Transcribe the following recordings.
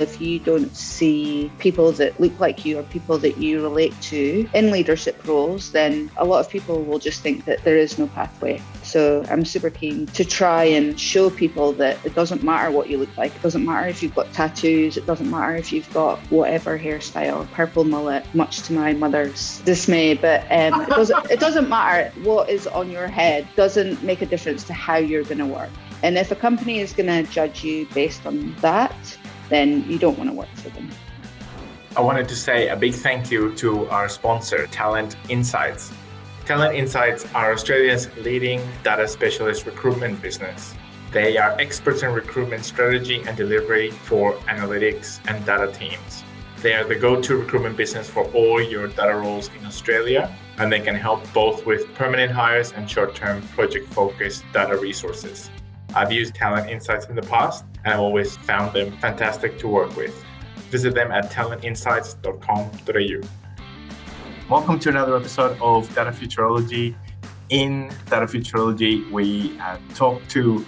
If you don't see people that look like you or people that you relate to in leadership roles, then a lot of people will just think that there is no pathway. So I'm super keen to try and show people that it doesn't matter what you look like. It doesn't matter if you've got tattoos. It doesn't matter if you've got whatever hairstyle, purple mullet, much to my mother's dismay. But um, it, doesn't, it doesn't matter what is on your head. Doesn't make a difference to how you're going to work. And if a company is going to judge you based on that, then you don't want to work for them. I wanted to say a big thank you to our sponsor, Talent Insights. Talent Insights are Australia's leading data specialist recruitment business. They are experts in recruitment strategy and delivery for analytics and data teams. They are the go to recruitment business for all your data roles in Australia, and they can help both with permanent hires and short term project focused data resources. I've used Talent Insights in the past, and I've always found them fantastic to work with. Visit them at talentinsights.com.au. Welcome to another episode of Data Futurology. In Data Futurology, we uh, talk to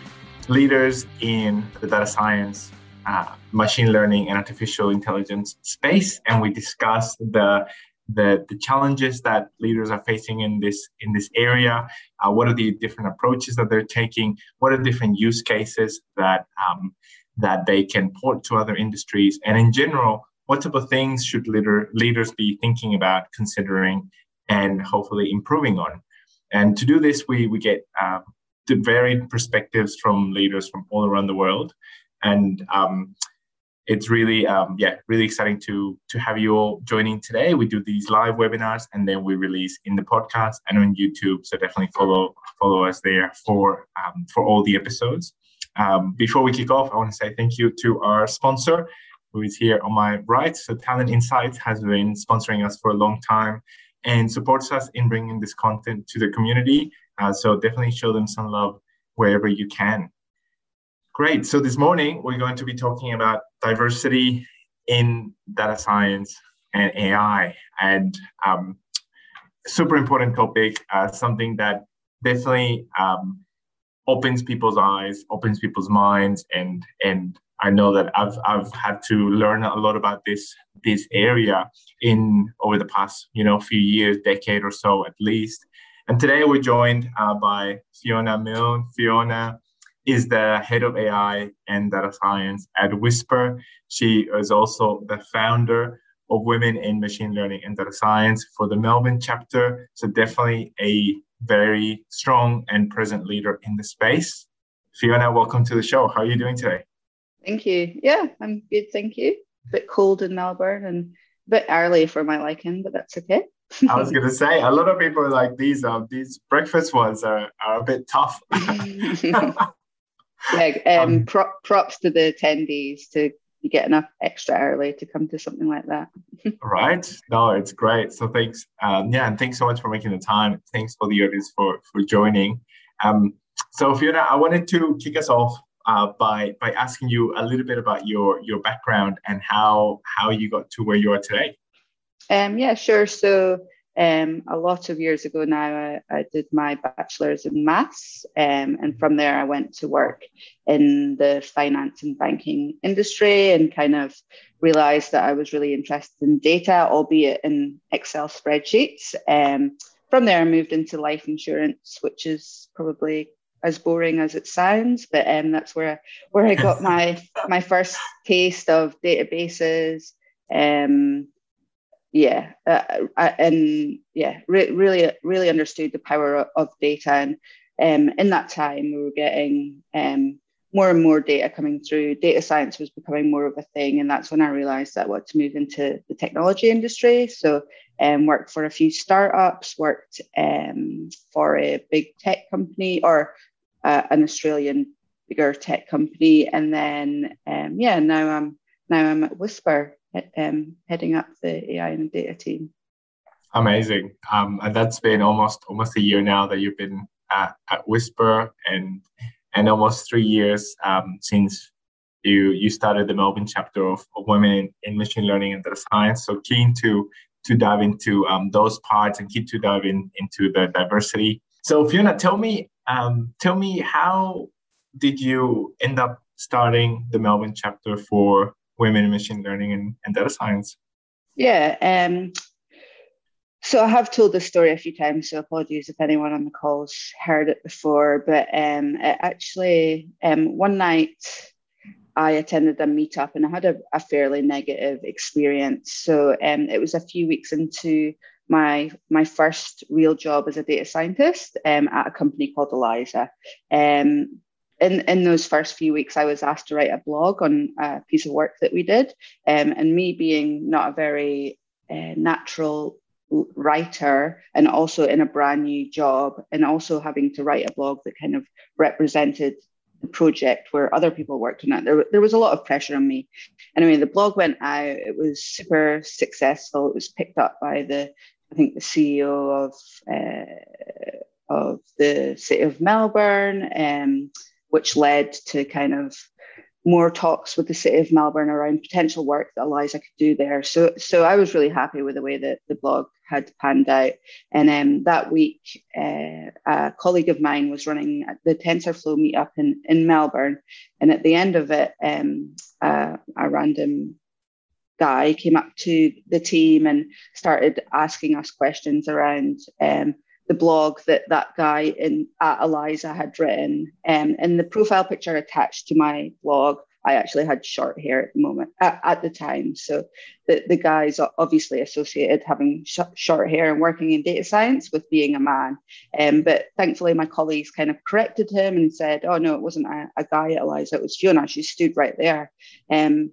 leaders in the data science, uh, machine learning, and artificial intelligence space, and we discuss the the, the challenges that leaders are facing in this in this area. Uh, what are the different approaches that they're taking? What are different use cases that um, that they can port to other industries? And in general, what type of things should leader, leaders be thinking about, considering, and hopefully improving on? And to do this, we, we get uh, varied perspectives from leaders from all around the world. And um, it's really, um, yeah, really exciting to, to have you all joining today. We do these live webinars and then we release in the podcast and on YouTube. So definitely follow, follow us there for, um, for all the episodes. Um, before we kick off, I want to say thank you to our sponsor, who is here on my right. So Talent Insights has been sponsoring us for a long time and supports us in bringing this content to the community. Uh, so definitely show them some love wherever you can. Great. So this morning we're going to be talking about diversity in data science and AI, and um, super important topic. Uh, something that definitely um, opens people's eyes, opens people's minds, and and I know that I've I've had to learn a lot about this this area in over the past you know few years, decade or so at least. And today we're joined uh, by Fiona Milne. Fiona is the head of AI and data science at Whispir. She is also the founder of Women in Machine Learning and Data Science for the Melbourne chapter. So definitely a very strong and present leader in the space. Fiona, welcome to the show. How are you doing today? Thank you. Yeah, I'm good. Thank you. A bit cold in Melbourne and a bit early for my liking, but that's okay. I was going to say a lot of people like these. Um, these breakfast ones are, are a bit tough. yeah, um, um, pro- props to the attendees to get enough extra early to come to something like that. right? No, it's great. So thanks. Um, yeah, and thanks so much for making the time. Thanks for the audience for for joining. Um, so Fiona, I wanted to kick us off uh, by by asking you a little bit about your your background and how how you got to where you are today. Um, yeah, sure. So um, a lot of years ago now, I, I did my bachelor's in maths, um, and from there I went to work in the finance and banking industry, and kind of realized that I was really interested in data, albeit in Excel spreadsheets. Um, from there, I moved into life insurance, which is probably as boring as it sounds, but um, that's where where I got my my first taste of databases. Um, yeah, uh, and yeah, re- really really understood the power of, data, and um, in that time we were getting um, more and more data coming through. Data science was becoming more of a thing, and that's when I realized that I wanted to move into the technology industry. So, um, worked for a few startups, worked um, for a big tech company, or uh, an Australian bigger tech company, and then um, yeah, now I'm now I'm at Whispir, um, heading up the AI and data team. Amazing, um, and that's been almost almost a year now that you've been at, at Whispir, and and almost three years um, since you you started the Melbourne chapter of, of Women in, in Machine Learning and Data Science. So keen to to dive into um, those parts and keep to dive in, into the diversity. So Fiona, tell me um, tell me, how did you end up starting the Melbourne chapter for women in machine learning and, and data science? Yeah. Um, so I have told this story a few times, so apologies if anyone on the call's heard it before. But um, actually, um, one night I attended a meetup and I had a, a fairly negative experience. So um, it was a few weeks into my my first real job as a data scientist um, at a company called Eliiza. Um, in, in those first few weeks, I was asked to write a blog on a piece of work that we did. Um, and me being not a very uh, natural writer and also in a brand new job and also having to write a blog that kind of represented the project where other people worked on it there, there was a lot of pressure on me. Anyway the blog went out. It was super successful. It was picked up by the i think the ceo of uh, of the city of melbourne. Um, which led to kind of more talks with the city of Melbourne around potential work that Eliiza could do there. So, so I was really happy with the way that the blog had panned out. And um, that week, uh, a colleague of mine was running the TensorFlow meetup in, in Melbourne. And at the end of it, um, uh, a random guy came up to the team and started asking us questions around um, the blog that that guy in at Eliiza had written. Um, and the profile picture attached to my blog, I actually had short hair at the moment at, at the time. So the, the guy's obviously associated having sh- short hair and working in data science with being a man. Um, but thankfully, my colleagues kind of corrected him and said, "Oh no, it wasn't a, a guy at Eliiza. It was Fiona. She stood right there." Um,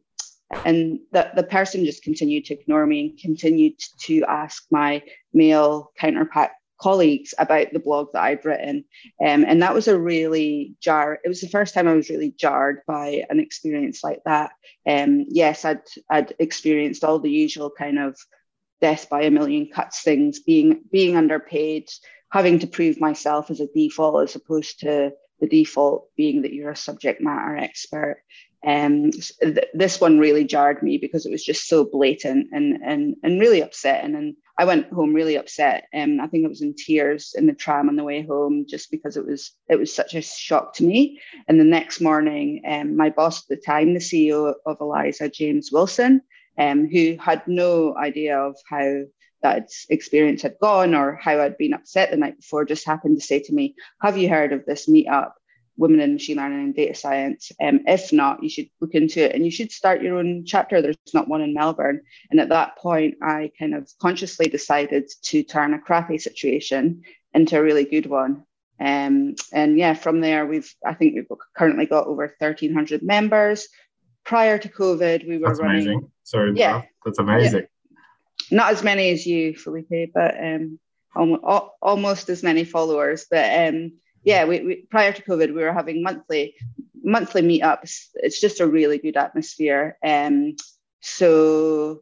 and the, the person just continued to ignore me and continued to ask my male counterpart colleagues about the blog that I'd written. Um, and that was a really jar. It was the first time I was really jarred by an experience like that. Um, yes, I'd, I'd experienced all the usual kind of death by a million cuts things, being, being underpaid, having to prove myself as a default as opposed to the default being that you're a subject matter expert. Um, th- this one really jarred me because it was just so blatant and and and really upsetting. And I went home really upset. And um, I think I was in tears in the tram on the way home just because it was it was such a shock to me. And the next morning, um, my boss at the time, the CEO of Eliiza, James Wilson, um, who had no idea of how that experience had gone or how I'd been upset the night before, just happened to say to me, "Have you heard of this meetup?" Women in machine learning and data science. Um, if not, you should look into it and you should start your own chapter. There's not one in Melbourne. And at that point, I kind of consciously decided to turn a crappy situation into a really good one. Um, and yeah, from there, we've, I think we've currently got over 1,300 members. Prior to COVID, we were That's running. Amazing. Sorry, yeah, that's amazing. Yeah. Not as many as you, Felipe, but um, almost, almost as many followers. But um, yeah, we, we, prior to COVID, we were having monthly monthly meetups. It's just a really good atmosphere. Um, so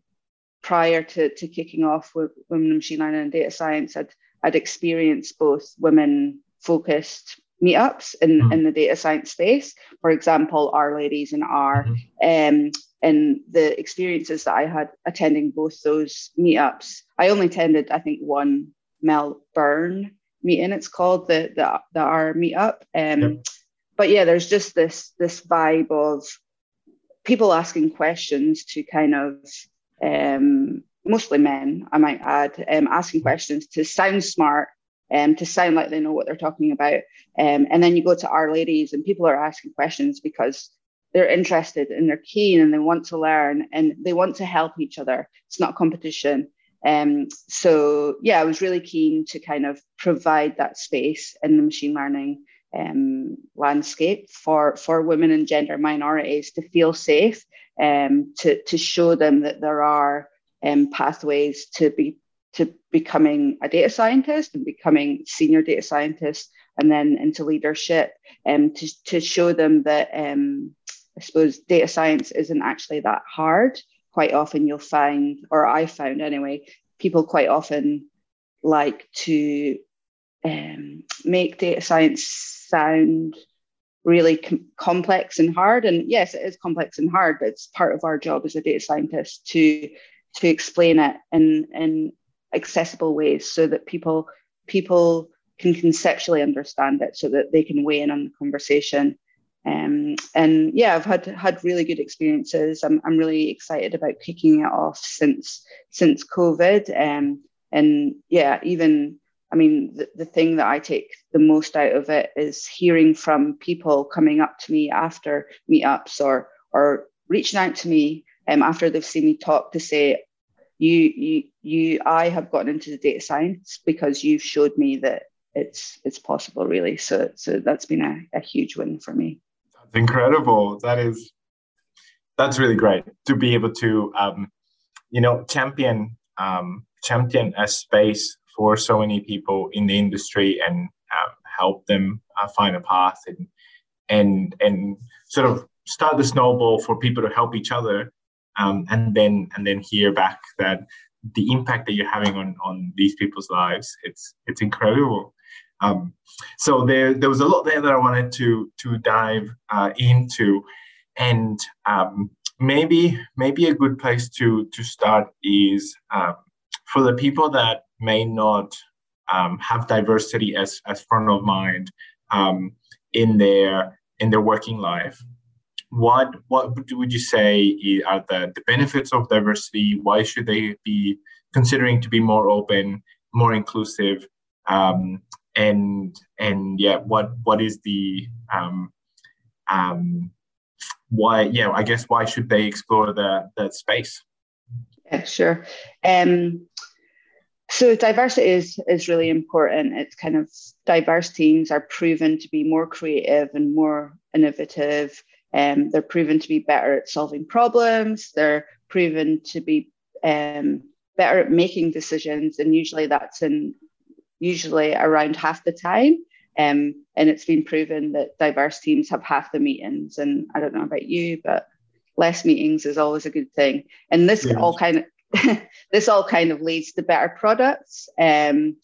prior to, to kicking off with women in machine learning and data science, I'd, I'd experienced both women focused meetups in, mm-hmm. in the data science space. For example, R-Ladies and R. Mm-hmm. Um, and the experiences that I had attending both those meetups, I only attended, I think, one Melbourne meeting. It's called the the, the R meetup. Um, yep. But yeah, there's just this this vibe of people asking questions to kind of um, mostly men, I might add, um, asking questions to sound smart um, to sound like they know what they're talking about. Um, and then you go to R-Ladies, and people are asking questions because they're interested and they're keen and they want to learn and they want to help each other. It's not competition. Um, so yeah, I was really keen to kind of provide that space in the machine learning um, landscape for for women and gender minorities to feel safe, um, to to show them that there are um, pathways to be to becoming a data scientist and becoming senior data scientist and then into leadership and um, to, to show them that um, I suppose data science isn't actually that hard quite often you'll find, or I found anyway, people quite often like to um, make data science sound really com- complex and hard. And yes, it is complex and hard, but it's part of our job as a data scientist to to explain it in in accessible ways so that people people can conceptually understand it so that they can weigh in on the conversation Um, and yeah, I've had had really good experiences. I'm, I'm really excited about kicking it off since since COVID. Um, and yeah, even I mean, the, the thing that I take the most out of it is hearing from people coming up to me after meetups or or reaching out to me um, after they've seen me talk to say, you you you I have gotten into the data science because you've showed me that it's it's possible really. So so that's been a, a huge win for me. Incredible. That is that's really great to be able to um, you know champion um, champion a space for so many people in the industry and um, help them uh, find a path and and and sort of start the snowball for people to help each other um, and then and then hear back that the impact that you're having on on these people's lives it's it's incredible um, so there there was a lot there that I wanted to to dive uh, into. And um, maybe maybe a good place to to start is um, for the people that may not um, have diversity as as front of mind um, in their in their working life what what would you say are the, the benefits of diversity? Why should they be considering to be more open more inclusive? Um, and and yeah what what is the um, um, why yeah i guess why should they explore the that space? Yeah sure. Um, so diversity is is really important. It's kind of diverse teams are proven to be more creative and more innovative. Um, they're proven to be better at solving problems. They're proven to be um, better at making decisions, and usually that's in usually around half the time. Um, and it's been proven that diverse teams have half the meetings. And I don't know about you, but less meetings is always a good thing. And this yes. all kind of this all kind of leads to better products. Um,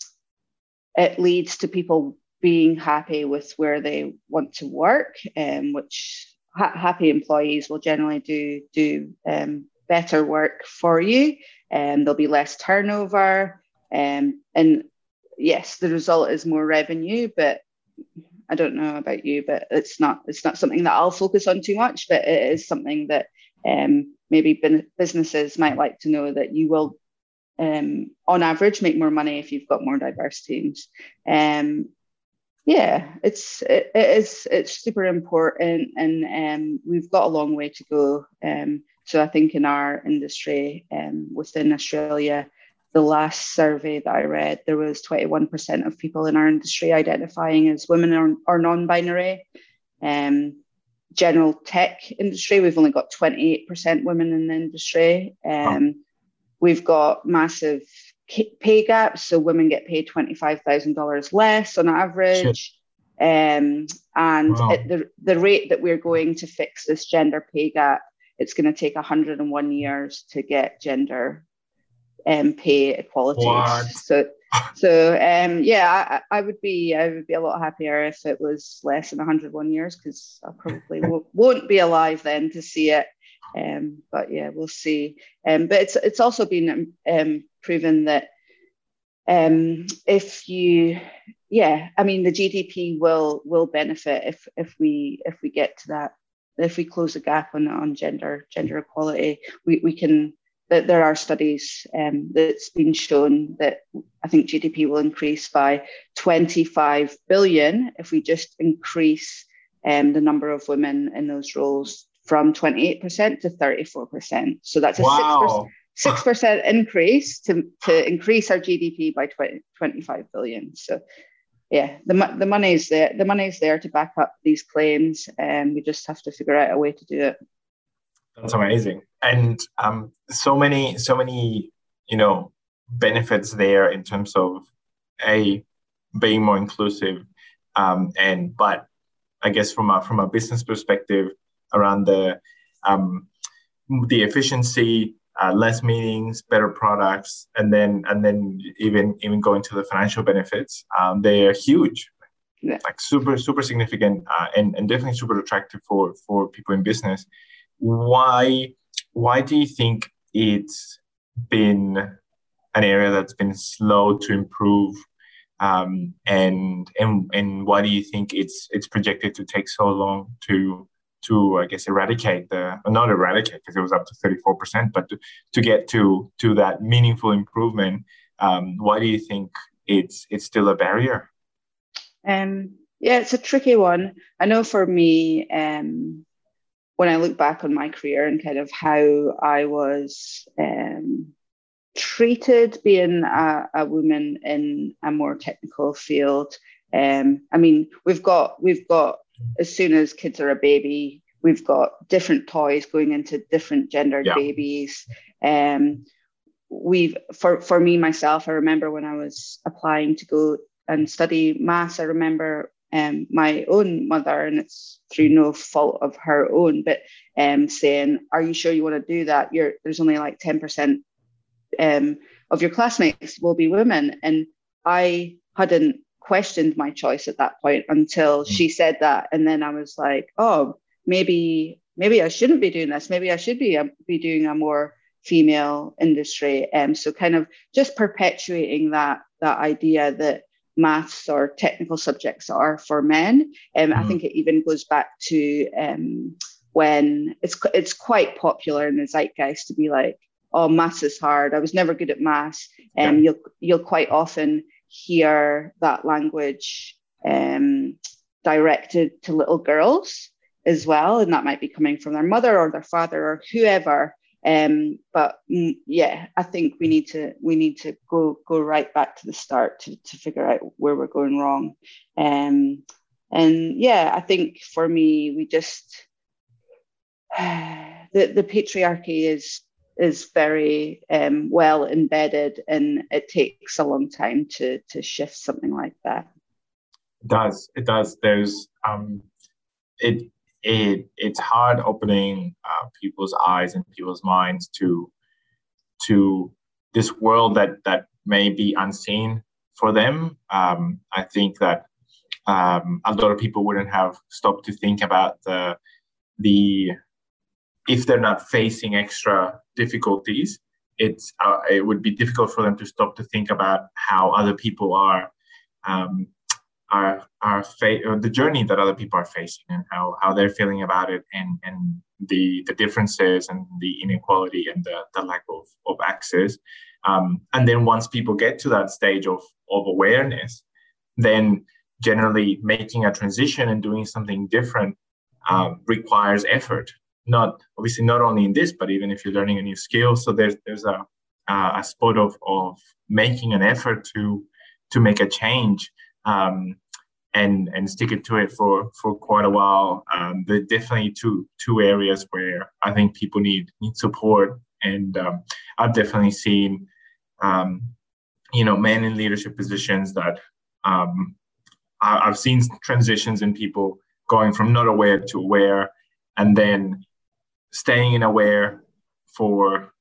it leads to people being happy with where they want to work, um, which ha- happy employees will generally do do um, better work for you, and um, there'll be less turnover. Um, and yes, the result is more revenue, but I don't know about you, but it's not it's not something that I'll focus on too much. But it is something that um, maybe businesses might like to know that you will, um, on average, make more money if you've got more diverse teams. Um, yeah, it's it, it is it's super important, and um, we've got a long way to go. Um, so I think in our industry um, within Australia, the last survey that I read, there was 21% of people in our industry identifying as women or, or non-binary. Um, general tech industry, we've only got 28% women in the industry. Um, oh. We've got massive pay gaps. So women get paid $25,000 less on average. Um, and wow. at the, the rate that we're going to fix this gender pay gap, it's going to take 101 years to get gender um, pay equality. What? So, so um, yeah, I, I, would be I would be a lot happier if it was less than 101 years because I probably w- won't be alive then to see it. Um, but yeah, we'll see. Um, but it's it's also been um, proven that um, if you, yeah, I mean the GDP will will benefit if if we if we get to that if we close the gap on on gender gender equality, we we can. That there are studies um, that's been shown that I think GDP will increase by 25 billion if we just increase um, the number of women in those roles from 28% to 34%. So that's a wow. 6%, 6% increase to, to increase our GDP by 20, 25 billion. So yeah, the, the money is there. The money is there to back up these claims and we just have to figure out a way to do it. That's amazing. And um, so many, so many, you know, benefits there in terms of a being more inclusive um, and but I guess from a from a business perspective, around the um, the efficiency, uh, less meetings, better products, and then and then even even going to the financial benefits, um, they are huge, yeah. like super super significant, uh, and and definitely super attractive for for people in business. Why why do you think it's been an area that's been slow to improve Um, and and and why do you think it's it's projected to take so long to to I guess eradicate the not eradicate because it was up to 34%, but to, to get to to that meaningful improvement? Um, why do you think it's it's still a barrier? Um, yeah, it's a tricky one. I know for me, um, when I look back on my career and kind of how I was um, treated being a, a, woman in a more technical field. Um, I mean, we've got we've got as soon as kids are a baby, we've got different toys going into different gendered yeah. babies. Um, we've for for me myself, I remember when I was applying to go and study maths. I remember um, my own mother, and it's through no fault of her own, but um, saying, "Are you sure you want to do that? You're there's only like ten percent um, of your classmates will be women," and I hadn't questioned my choice at that point until mm. she said that, and then I was like, "Oh, maybe maybe I shouldn't be doing this. Maybe I should be um, be doing a more female industry." Um, so kind of just perpetuating that that idea that maths or technical subjects are for men. Um, mm-hmm. I think it even goes back to um, when it's it's quite popular in the zeitgeist to be like, "Oh, maths is hard. I was never good at maths." And um, yeah. you'll you'll quite often hear that language um, directed to little girls as well, and that might be coming from their mother or their father or whoever. Um, but mm, yeah, I think we need to we need to go go right back to the start to, to figure out where we're going wrong. Um, and yeah, I think for me, we just the the patriarchy is is very um, well embedded, and it takes a long time to to shift something like that. It does. It does. There's um, it it it's hard opening uh, people's eyes and people's minds to to this world that that may be unseen for them. Um, I think that um, a lot of people wouldn't have stopped to think about the the if they're not facing extra difficulties, it's uh, it would be difficult for them to stop to think about how other people are um, are are fa- the journey that other people are facing and how how they're feeling about it and and the the differences and the inequality and the, the lack of, of access. Um, and then once people get to that stage of of awareness then generally making a transition and doing something different um, requires effort. Not obviously not only in this but even if you're learning a new skill. So there's there's a a spot of of making an effort to to make a change um, and and sticking to it for for quite a while. Um, there are definitely two two areas where I think people need need support, and um, I've definitely seen, um, you know, men in leadership positions that um, I, have seen transitions in people going from not aware to aware, and then staying in aware for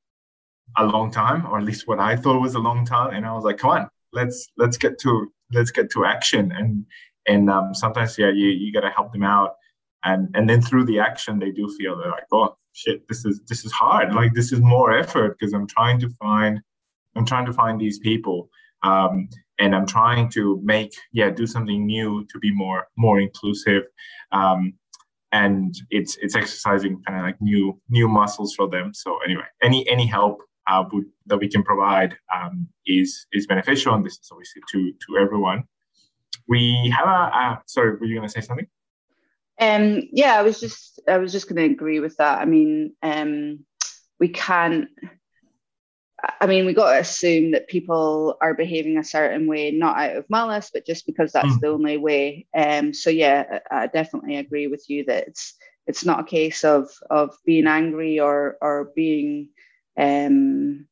a long time, or at least what I thought was a long time, and I was like, come on, let's let's get to let's get to action. And and um, sometimes yeah you, you got to help them out. And and then through the action they do feel they're like oh shit this is this is hard. Like this is more effort because i'm trying to find i'm trying to find these people. Um, and i'm trying to make yeah do something new to be more more inclusive. Um, and it's it's exercising kind of like new new muscles for them. So anyway any any help uh, that we can provide um, is is beneficial, and this is obviously to to everyone. We have a, a sorry, were you going to say something? Um, yeah, I was just I was just going to agree with that. I mean, um, we can't. I mean, we got to assume that people are behaving a certain way, not out of malice, but just because that's mm. the only way. Um, so yeah, I, I definitely agree with you that it's it's not a case of of being angry or or being um,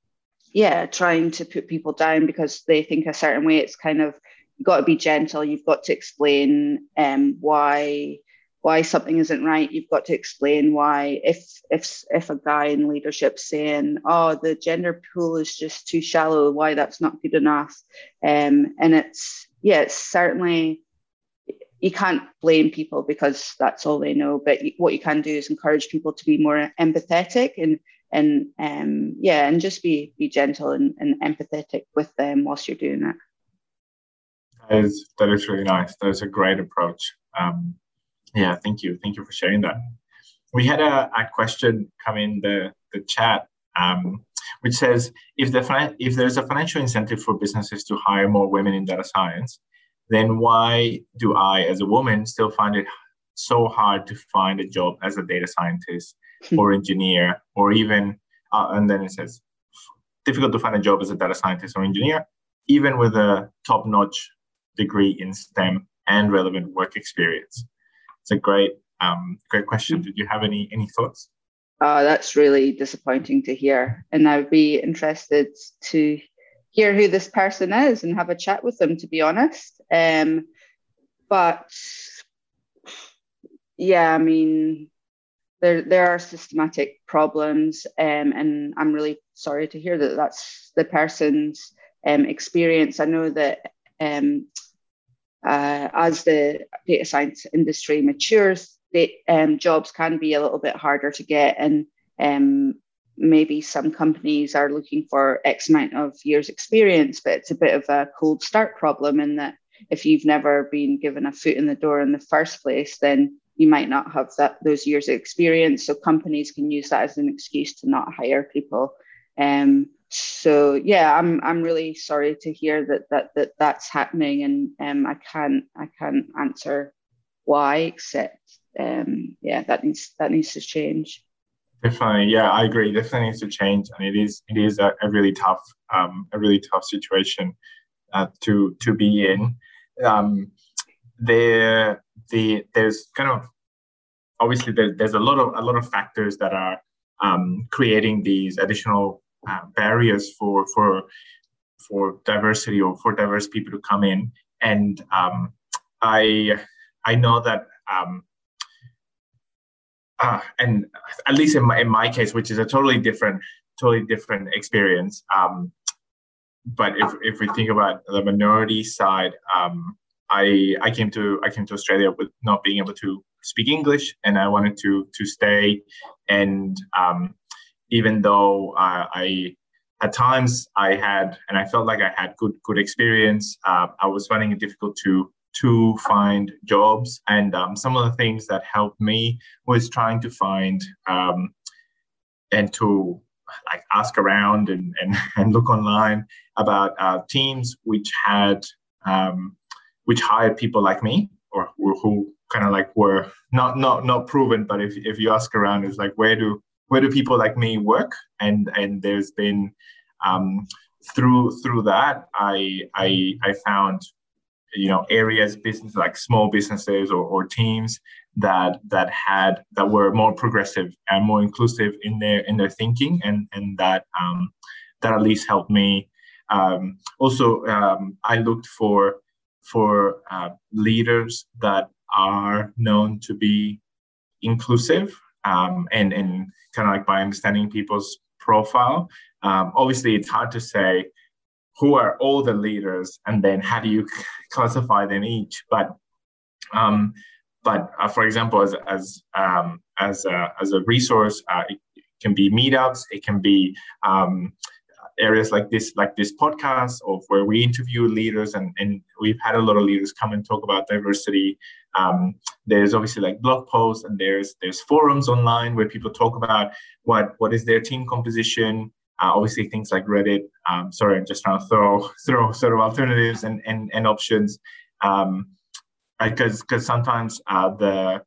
yeah, trying to put people down because they think a certain way. It's kind of you've got to be gentle. You've got to explain um, why why something isn't right. You've got to explain why if if if a guy in leadership saying, "Oh, the gender pool is just too shallow," why that's not good enough. Um, and it's yeah, it's certainly you can't blame people because that's all they know. But what you can do is encourage people to be more empathetic and and um, yeah, and just be be gentle and, and empathetic with them whilst you're doing that. That is that is really nice. That is a great approach. Um, yeah, thank you. Thank you for sharing that. We had a, a question come in the, the chat, um, which says if the if there's a financial incentive for businesses to hire more women in data science, then why do I, as a woman, still find it so hard to find a job as a data scientist. Or engineer or even uh, and then it says difficult to find a job as a data scientist or engineer even with a top-notch degree in STEM and relevant work experience? It's a great, um, great question. Did you have any any thoughts? Oh, that's really disappointing to hear, and I'd be interested to hear who this person is and have a chat with them. To be honest, um, but yeah, I mean, there there are systematic problems, um, and I'm really sorry to hear that that's the person's um, experience. I know that um, uh, as the data science industry matures, the, um, jobs can be a little bit harder to get, and um, maybe some companies are looking for X amount of years experience, but it's a bit of a cold start problem in that if you've never been given a foot in the door in the first place, then you might not have that those years of experience. So companies can use that as an excuse to not hire people. Um, so yeah, I'm I'm really sorry to hear that that, that that's happening, and um, I can't I can't answer why, except um, yeah, that needs that needs to change. Definitely, yeah, I agree. Definitely needs to change, and it is it is a, a really tough um, a really tough situation uh, to to be in. Um, there the there's kind of obviously there, there's a lot of a lot of factors that are um, creating these additional uh, barriers for for for diversity or for diverse people to come in. And um, I I know that um, uh, and at least in my, in my case, which is a totally different totally different experience. Um, but if, if we think about the minority side, um, I I came to I came to Australia with not being able to speak English, and I wanted to to stay. And um, even though uh, I at times I had and I felt like I had good good experience, uh, I was finding it difficult to to find jobs. And um, some of the things that helped me was trying to find um, and to like ask around and, and, and look online about uh, teams which had um, which hired people like me or who kind of like were not not not proven but if, if you ask around it's like where do where do people like me work? And and there's been um, through through that i i i found you know areas business like small businesses or, or teams that that had that were more progressive and more inclusive in their in their thinking and and that um, that at least helped me. Um, also um, i looked for for uh, leaders that are known to be inclusive um, and and kind of like by understanding people's profile. Um, obviously, it's hard to say who are all the leaders and then how do you classify them each. But um, but uh, for example, as as um, as a, as a resource, uh, it can be meetups. It can be um, areas like this, like this podcast, of where we interview leaders, and, and we've had a lot of leaders come and talk about diversity. Um, there's obviously like blog posts, and there's there's forums online where people talk about what what is their team composition. Uh, obviously, things like Reddit. Um, sorry, I'm just trying to throw throw sort of alternatives and and, and options, um, because because sometimes uh, the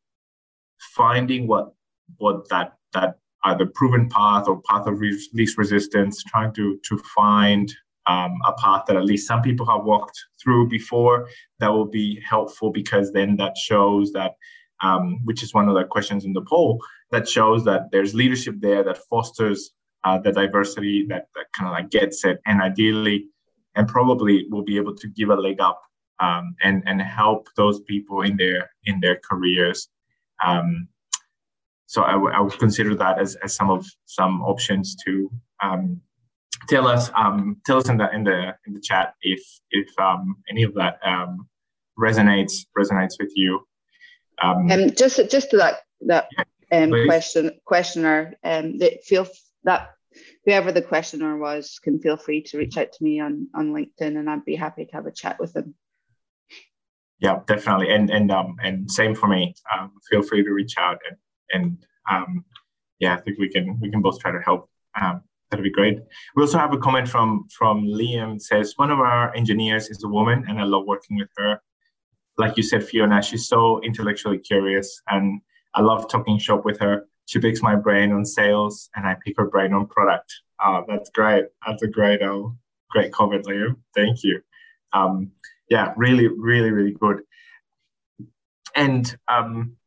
finding what what that that either proven path or path of least resistance, trying to to find um, a path that at least some people have walked through before that will be helpful because then that shows that um, which is one of the questions in the poll that shows that there's leadership there that fosters uh, the diversity that, that kind of like gets it and ideally and probably will be able to give a leg up um, and and help those people in their in their careers. Um, so I, w- I would consider that as, as some of some options to um, tell us um, tell us in the in the in the chat if if um, any of that um, resonates resonates with you. Um, um just just to that that um, question questioner um, that feel that whoever the questioner was can feel free to reach out to me on on LinkedIn and I'd be happy to have a chat with them. yeah, definitely. And and um and same for me. Um, feel free to reach out and and um, yeah, I think we can we can both try to help. Um, that'd be great. We also have a comment from from Liam. Says one of our engineers is a woman, and I love working with her. Like you said, Fiona, she's so intellectually curious, and I love talking shop with her. She picks my brain on sales, and I pick her brain on product. Uh, that's great. That's a great, uh, great comment, Liam. Thank you. Um, yeah, really, really, really good. And um,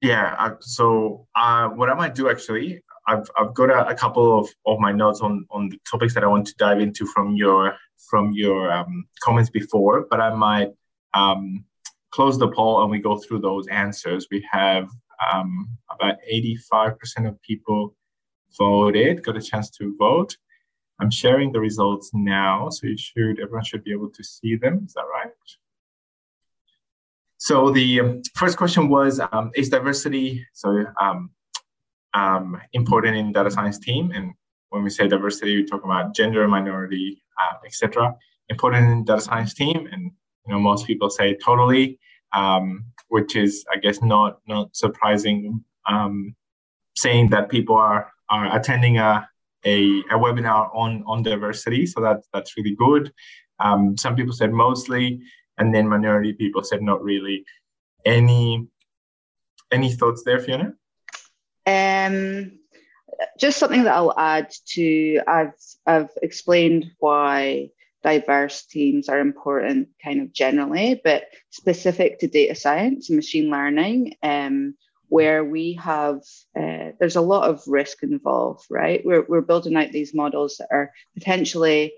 yeah, I, so uh, what I might do actually, I've, I've got a, a, couple of, of my notes on, on the topics that I want to dive into from your from your um, comments before, but I might um, close the poll and we go through those answers. We have um, about 85% of people voted, got a chance to vote. I'm sharing the results now, so you should everyone should be able to see them. Is that right? So the um, first question was: um, Is diversity so um, um, important in data science team? And when we say diversity, we talk about gender, minority, uh, etc. Important in data science team, and you know most people say totally, um, which is I guess not not surprising. Um, saying that people are are attending a a, a webinar on on diversity, so that that's really good. Um, some people said mostly, and then minority people said not really. Any any thoughts there, Fiona? Um, just something that I'll add to I've I've explained why diverse teams are important kind of generally, but specific to data science and machine learning, um, where we have uh, there's a lot of risk involved right we're, we're building out these models that are potentially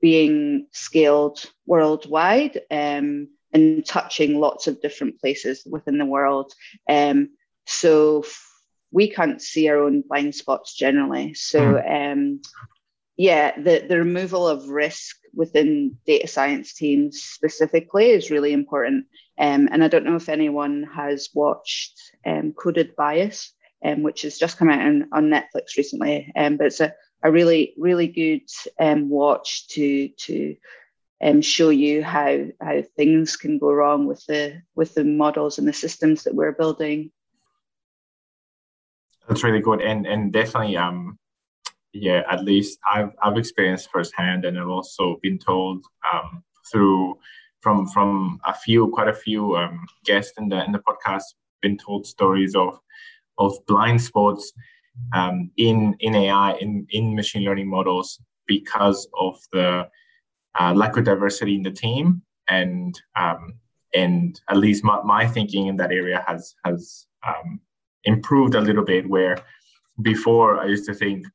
being scaled worldwide um, and touching lots of different places within the world um, so we can't see our own blind spots generally so hmm. um, yeah the, the removal of risk within data science teams specifically is really important um, and I don't know if anyone has watched um, Coded Bias, um, which has just come out on, on Netflix recently. Um, but it's a, a really, really good um, watch to to um, show you how how things can go wrong with the with the models and the systems that we're building. That's really good, and and definitely, um, yeah, at least I've I've experienced firsthand, and I've also been told um, through from from a few, quite a few um, guests in the in the podcast, been told stories of of blind spots um, in in AI in in machine learning models because of the uh, lack of diversity in the team and um, and at least my, my thinking in that area has has um, improved a little bit where before I used to think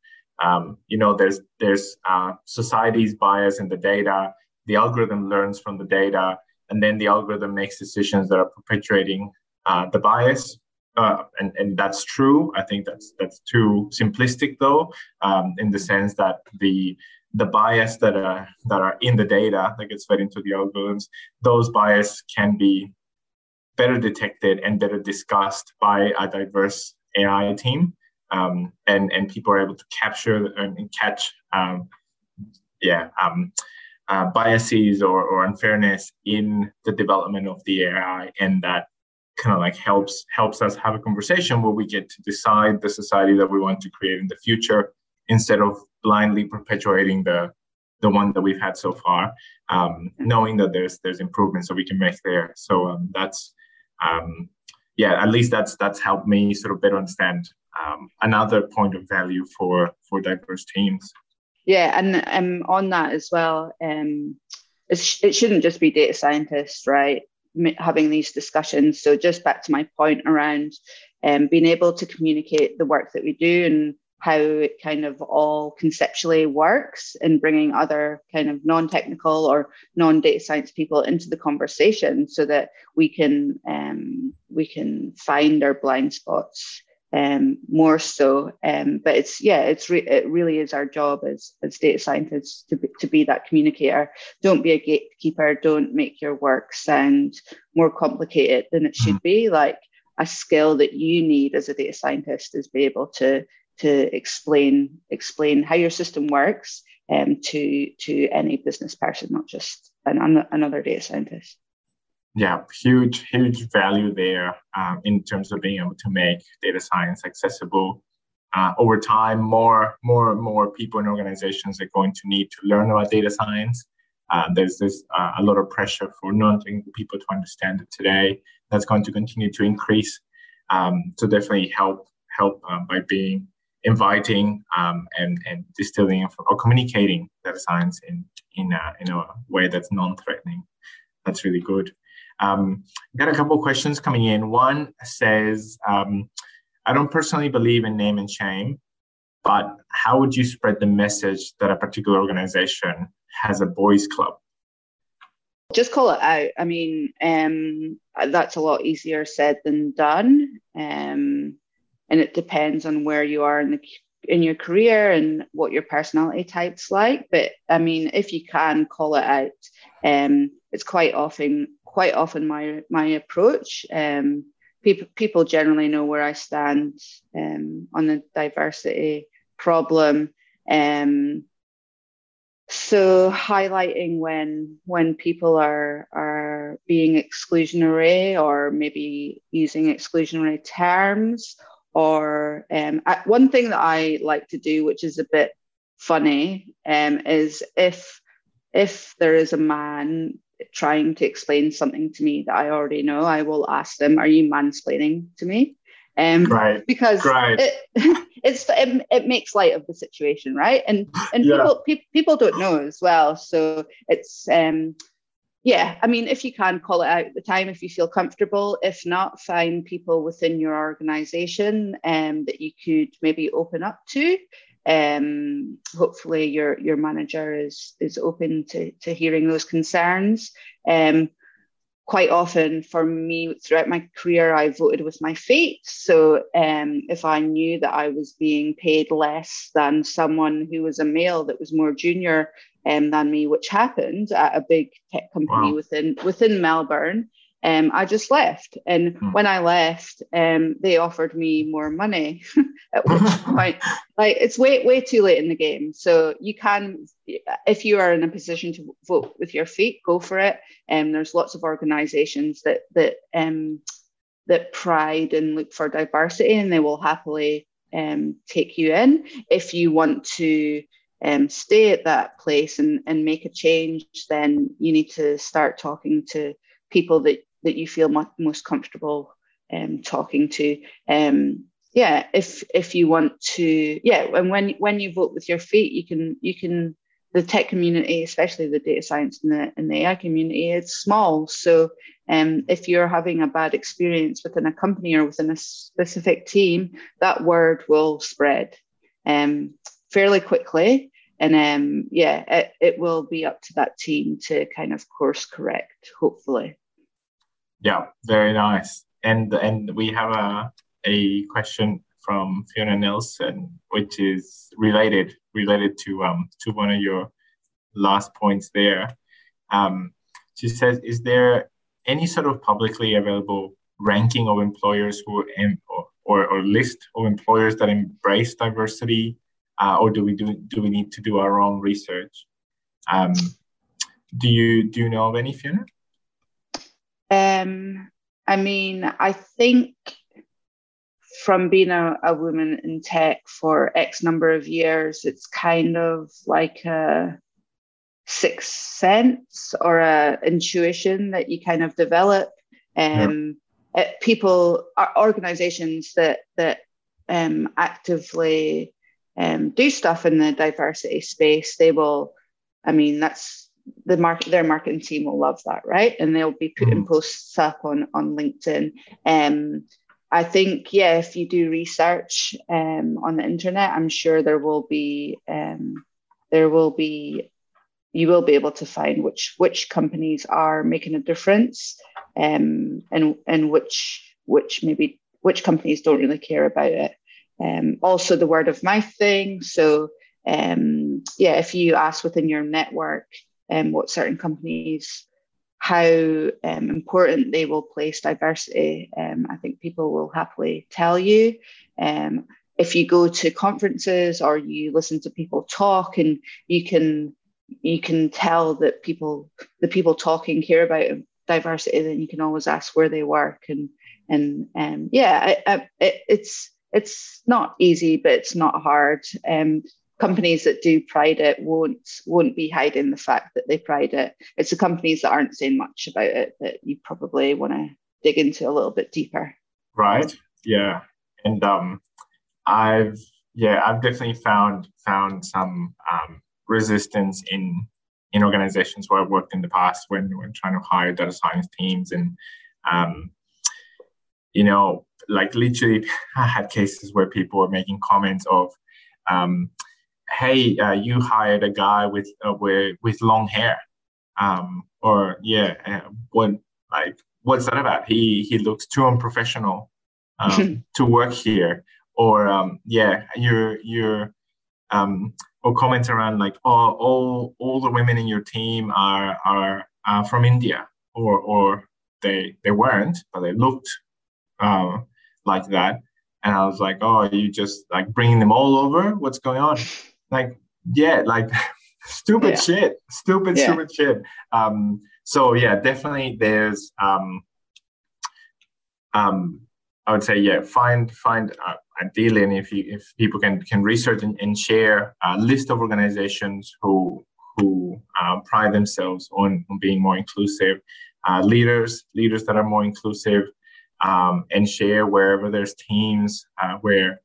um, you know there's there's uh, society's bias in the data the algorithm learns from the data, and then the algorithm makes decisions that are perpetuating uh, the bias. Uh, and, and that's true. I think that's that's too simplistic, though, um, in the sense that the the bias that are that are in the data that gets fed into the algorithms, those bias can be better detected and better discussed by a diverse AI team, um, and and people are able to capture and, catch, um, yeah, um, uh, biases or, or unfairness in the development of the AI, and that kind of like helps helps us have a conversation where we get to decide the society that we want to create in the future instead of blindly perpetuating the the one that we've had so far, um, knowing that there's there's improvements that we can make there. So um, that's um, yeah, at least that's that's helped me sort of better understand um, another point of value for for diverse teams. Yeah, and um, on that as well, um, it shouldn't just be data scientists, right? Having these discussions. So just back to my point around um, being able to communicate the work that we do and how it kind of all conceptually works and bringing other kind of non-technical or non-data science people into the conversation so that we can um, we can find our blind spots um, more so. Um, but it's yeah, it's re- it really is our job as as data scientists to be, to be that communicator. Don't be a gatekeeper. Don't make your work sound more complicated than it should mm. be. Like a skill that you need as a data scientist is be able to to explain explain how your system works um, to to any business person, not just an, another data scientist. Yeah, huge, huge value there um, in terms of being able to make data science accessible. Uh, over time, more, more, more people and organizations are going to need to learn about data science. Uh, there's there's uh, a lot of pressure for non-technical people to understand it today. That's going to continue to increase. Um, so definitely help help um, by being inviting um, and and distilling or communicating data science in in a, in a way that's non-threatening. That's really good. Um, got a couple questions coming in. One says, um, I don't personally believe in name and shame, but how would you spread the message that a particular organization has a boys club? Just call it out. I mean, um, that's a lot easier said than done. Um, and it depends on where you are in the in your career and what your personality type's like. But I mean, if you can call it out, um, it's quite often quite often my my approach. Um, people people generally know where I stand um, on the diversity problem. Um, so highlighting when when people are are being exclusionary or maybe using exclusionary terms or um, one thing that I like to do, which is a bit funny, um, is if if there is a man trying to explain something to me that I already know, I will ask them, "Are you mansplaining to me?" Um, right. Because right. It, it's it, it, makes light of the situation, right? And and yeah. people pe- people don't know as well, so it's um yeah, I mean, if you can call it out at the time, if you feel comfortable. If not, find people within your organization um, that you could maybe open up to. Um, hopefully, your your manager is is open to to hearing those concerns. Um, quite often for me throughout my career i voted with my feet so um, if i knew that i was being paid less than someone who was a male that was more junior um, than me which happened at a big tech company wow. within within melbourne um, I just left. And mm. when I left, um, they offered me more money. At which point, like it's way way too late in the game. So you can, if you are in a position to vote with your feet, go for it. And um, there's lots of organisations that that um, that pride and look for diversity, and they will happily um, take you in. If you want to um, stay at that place and, and make a change, then you need to start talking to people that that you feel most comfortable um, talking to. Um, yeah, if if you want to, yeah, and when when you vote with your feet, you can you can the tech community, especially the data science and the and the AI community, it's small. So um, if you're having a bad experience within a company or within a specific team, that word will spread um, fairly quickly. And um, yeah, it, it will be up to that team to kind of course correct, hopefully. Yeah, very nice. And and we have a a question from Fiona Nelson, which is related related to um to one of your last points there. Um, she says, is there any sort of publicly available ranking of employers who em- or, or, list of employers that embrace diversity, uh, or do we do do we need to do our own research? Um, do you do you know of any, Fiona? Um, I mean, I think from being a, a woman in tech for X number of years, it's kind of like a sixth sense or a intuition that you kind of develop. Um, yeah. people, organizations that that um, actively um, do stuff in the diversity space, they will. I mean, that's the market their marketing team will love that right? And they'll be putting mm. posts up on on linkedin. Um i think yeah if you do research um on the internet i'm sure there will be um there will be you will be able to find which which companies are making a difference um and and which which maybe which companies don't really care about it. Um also the word of mouth thing. So um yeah if you ask within your network um, what certain companies, how um, important they will place diversity. Um, I think people will happily tell you. Um, if you go to conferences or you listen to people talk and you can you can tell that people the people talking care about diversity then you can always ask where they work and and um, yeah I, I, it, it's it's not easy but it's not hard um, companies that do pride it won't won't be hiding the fact that they pride it. It's the companies that aren't saying much about it that you probably want to dig into a little bit deeper. Right. Yeah. And um i've yeah i've definitely found found some um resistance in in organizations where I've worked in the past when when trying to hire data science teams and um, you know like literally I had cases where people were making comments of um, hey uh, you hired a guy with uh, with with long hair um, or yeah uh, what like what's that about he he looks too unprofessional um, to work here or um, yeah you're you're um, or comments around like, oh, all all the women in your team are are uh, from India, or or they they weren't, but they looked uh, like that. And I was like, oh, you just like bringing them all over? What's going on? Like, yeah, like stupid yeah. shit, stupid, yeah. stupid shit. Um, so yeah, definitely there's um, um, I would say yeah, find find uh, ideally, and if you, if people can can research and, and share a list of organizations who who uh, pride themselves on, on being more inclusive, uh, leaders leaders that are more inclusive, um, and share wherever there's teams uh, where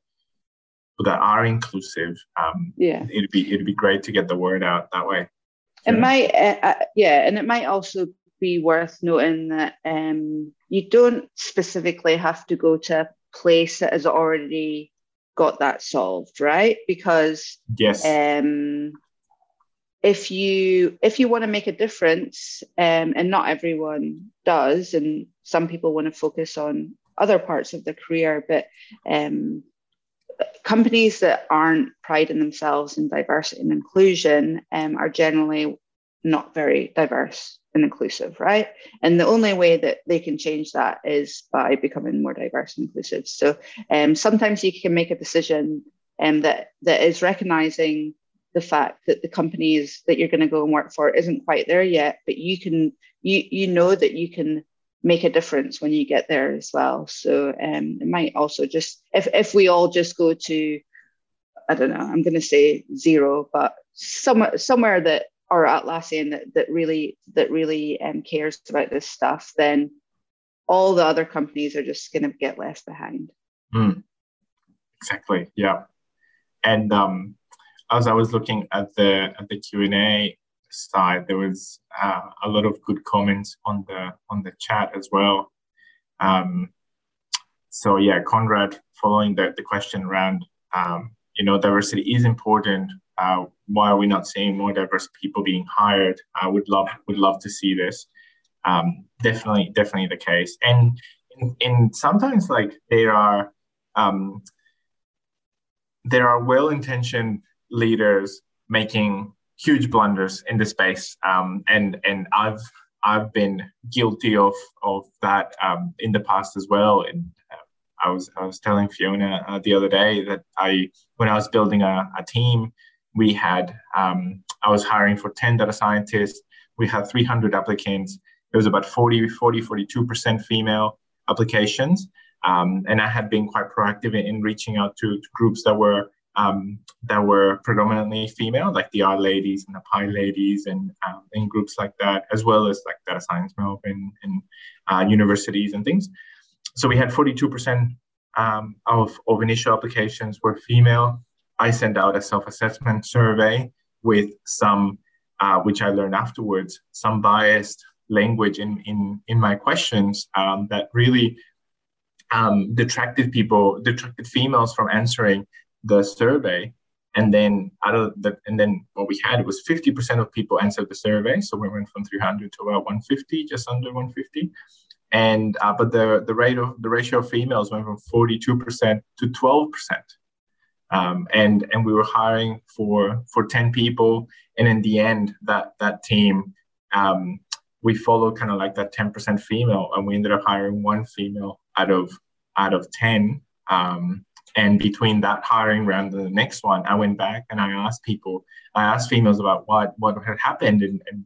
that are inclusive. Um, yeah, it'd be it'd be great to get the word out that way. It might, uh, uh, yeah, and it might also be worth noting that um, you don't specifically have to go to a place that has already got that solved, right? Because yes, um, if you if you want to make a difference, um, and not everyone does, and some people want to focus on other parts of their career, but um, companies that aren't priding themselves in diversity and inclusion um, are generally not very diverse and inclusive, right? And the only way that they can change that is by becoming more diverse and inclusive. So um, sometimes you can make a decision um, that that is recognizing the fact that the companies that you're going to go and work for isn't quite there yet, but you can you you know that you can make a difference when you get there as well. So um, it might also just if if we all just go to I don't know, I'm going to say Xero, but somewhere somewhere that or Atlassian that, that really that really um, cares about this stuff, then all the other companies are just going to get left behind. Mm. Exactly. Yeah. And um, as I was looking at the at the Q and A side, there was uh, a lot of good comments on the on the chat as well. Um, so yeah, Conrad, following the, the question around, um, you know, diversity is important, uh, why are we not seeing more diverse people being hired? I would love would love to see this. Um, definitely, definitely the case. And in, in sometimes like there are um, there are well-intentioned leaders making huge blunders in the space, um, and and I've I've been guilty of of that um, in the past as well. And uh, I was I was telling Fiona uh, the other day that I when I was building a, a team we had um, i was hiring for 10 data scientists. We had 300 applicants. It was about 40 40 42% female applications. Um, and i had been quite proactive in, in reaching out to, to, groups that were um, that were predominantly female like the R-Ladies and the PyLadies and um, in groups like that as well as like data science melbourne and uh, universities and things. So we had 42% um, of, of initial applications were female. I sent out a self-assessment survey with some, uh, which I learned afterwards, some biased language in in in my questions um, that really um, detracted people, detracted females from answering the survey. And then out of the, and then what we had was 50% of people answered the survey. So we went from 300 to about 150, just under 150. And uh, but the the rate of the ratio of females went from 42% to 12%. Um, and and we were hiring for for 10 people and in the end that that team um, we followed kind of like that 10% female and we ended up hiring one female out of out of 10 um, and between that hiring round and the next one, I went back and I asked people, I asked females about what what had happened and, and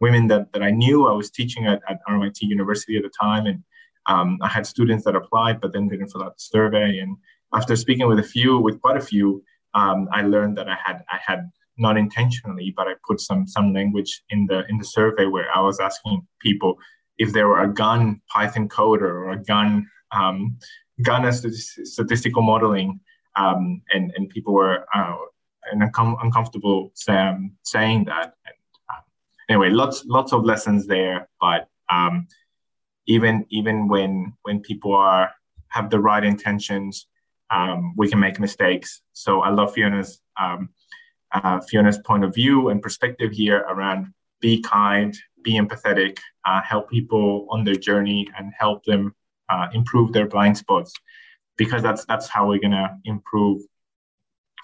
women that, that I knew. I was teaching at, at RMIT University at the time, and um, I had students that applied but then didn't fill out the survey. And after speaking with a few, with quite a few, um, I learned that I had I had not intentionally, but I put some some language in the in the survey where I was asking people if they were a gun Python coder or a gun um, gun statistical modeling, um, and and people were uh, uncom- uncomfortable um, saying that. And, um, anyway, lots lots of lessons there, but um, even even when when people are have the right intentions, um, we can make mistakes. So I love Fiona's uh, Fiona's point of view and perspective here around be kind, be empathetic, uh, help people on their journey, and help them uh, improve their blind spots, because that's that's how we're gonna improve.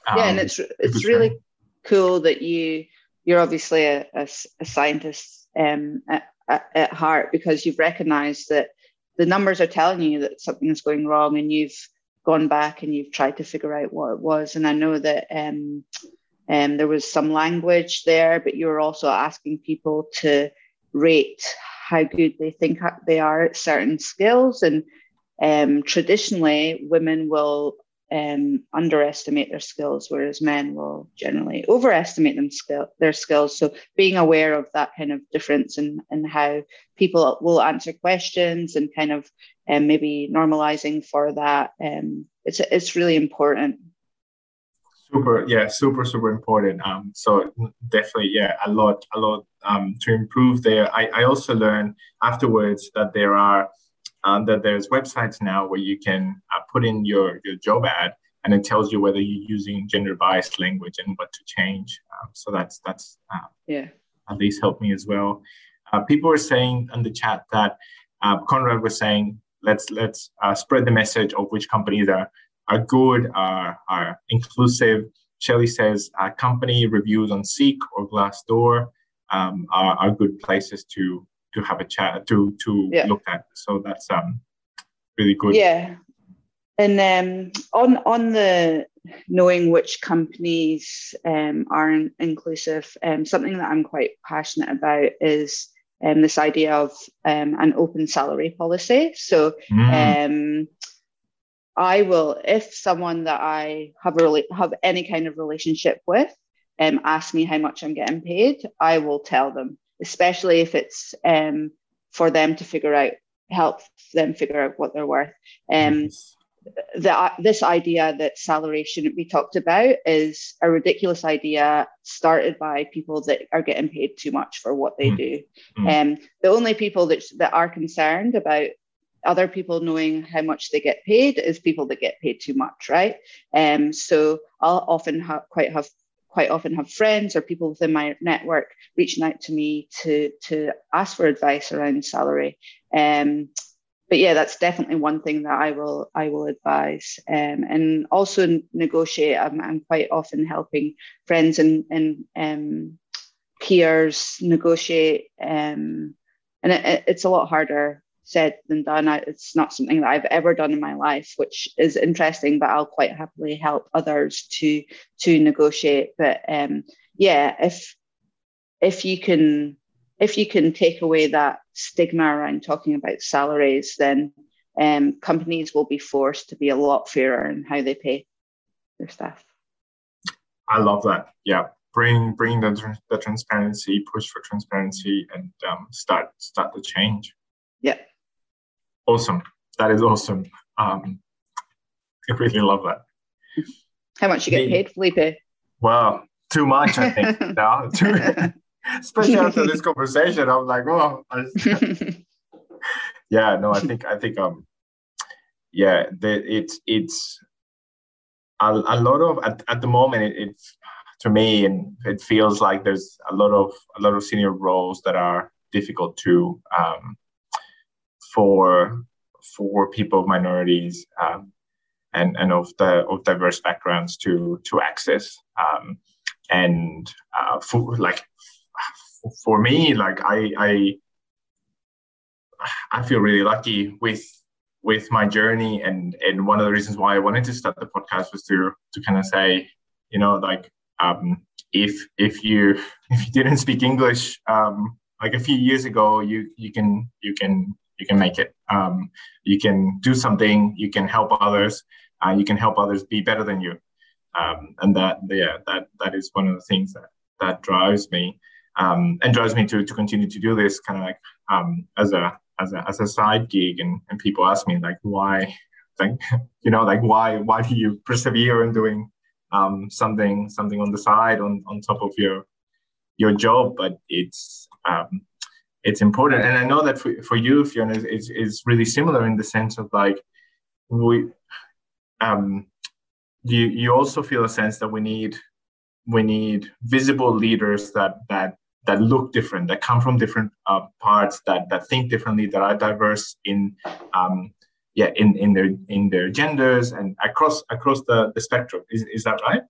Um, yeah, and it's it's really cool that you you're obviously a, a, a scientist um, at, at heart because you've recognized that the numbers are telling you that something is going wrong and you've gone back and you've tried to figure out what it was and i know that um, um, there was some language there but you were also asking people to rate how good they think they are at certain skills and um, traditionally women will um, underestimate their skills, whereas men will generally overestimate them skill, their skills. So being aware of that kind of difference and in how people will answer questions and kind of um, maybe normalizing for that, um, it's it's really important. Super, yeah, super, super important. Um, so definitely, yeah, a lot, a lot um, to improve there. I, I also learned afterwards that there are um, that there's websites now where you can uh, put in your, your job ad and it tells you whether you're using gender biased language and what to change. Um, so that's that's uh, yeah at least helped me as well. Uh, people were saying in the chat that uh, Conrad was saying let's let's uh, spread the message of which companies are are good, are are inclusive. Shelly says uh, company reviews on Seek or Glassdoor um, are, are good places to to have a chat to to yeah. look at. So that's um really good. Yeah, and um, on on the knowing which companies um, are in- inclusive, um, something that I'm quite passionate about is um, this idea of um, an open salary policy. So. Mm. I will, if someone that I have a have any kind of relationship with, um, ask me how much I'm getting paid, I will tell them especially if it's um, for them to figure out, help them figure out what they're worth. Um, the, this idea that salary shouldn't be talked about is a ridiculous idea started by people that are getting paid too much for what they mm. do. Mm. Um, the only people that, that are concerned about other people knowing how much they get paid is people that get paid too much, right? Um, so I'll often have quite have quite often have friends or people within my network reaching out to me to to ask for advice around salary. Um, but yeah, that's definitely one thing that I will I will advise, um, and also negotiate. I'm, I'm quite often helping friends and and um, peers negotiate, um, and it, it's a lot harder said than done. I, it's not something that I've ever done in my life, which is interesting. But I'll quite happily help others to to negotiate. But um, yeah, if if you can if you can take away that stigma around talking about salaries, then um, companies will be forced to be a lot fairer in how they pay their staff. I love that. Yeah, bring bring the, the transparency, push for transparency, and um, start start the change. Yeah. Awesome. That is awesome. Um, I really love that. How much you get paid, Felipe? Well, too much, I think. no, too, especially after this conversation, I'm like, oh, yeah. No, I think I think um, yeah, the, it's it's a, a lot of at, at the moment it, it's to me and it feels like there's a lot of a lot of senior roles that are difficult to um, for for people of minorities um, and and of the of diverse backgrounds to to access. Um, and uh, for like for me like I I I feel really lucky with with my journey. And and one of the reasons why I wanted to start the podcast was to to kind of say, you know, like um, if if you if you didn't speak English um, like a few years ago, you you can you can you can make it. Um, you can do something. You can help others. Uh, you can help others be better than you. Um, and that yeah that that is one of the things that that drives me um, and drives me to to continue to do this kind of like um, as a as a as a side gig. And and people ask me like why like you know like why why do you persevere in doing um, something something on the side on on top of your your job but it's um, it's important. And i know that for, for you fiona it's, it's really similar in the sense of like we um you you also feel a sense that we need we need visible leaders that that that look different that come from different uh, parts that that think differently that are diverse in um, yeah in in their in their genders and across across the, the spectrum. Is, is that right?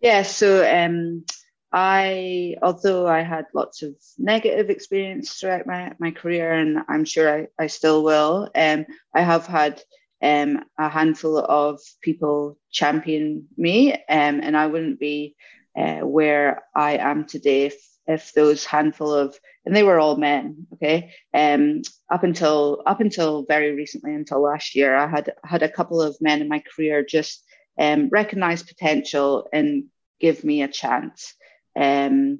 Yeah so um i although i had lots of negative experience throughout my, my career and i'm sure i, I still will um i have had um a handful of people champion me um and i wouldn't be uh, where i am today if if those handful of and they were all men okay? Um up until up until very recently until last year i had had a couple of men in my career just um, recognize potential and give me a chance um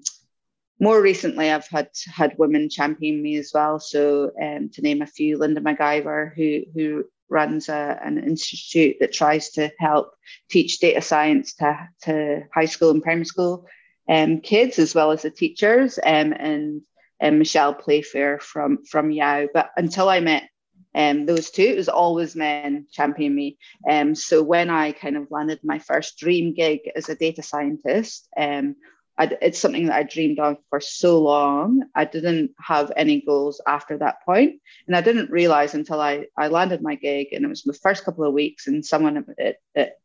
more recently i've had had women champion me as well so um, to name a few linda mciver who who runs a, an institute that tries to help teach data science to, to high school and primary school um, kids as well as the teachers um, and, and Michelle Playfair from, from Yao. But until I met um, those two, it was always men championing me. Um, so when I kind of landed my first dream gig as a data scientist, um, I'd, it's something that I dreamed of for so long. I didn't have any goals after that point, and I didn't realize until I, I landed my gig, and it was the first couple of weeks, and someone at, at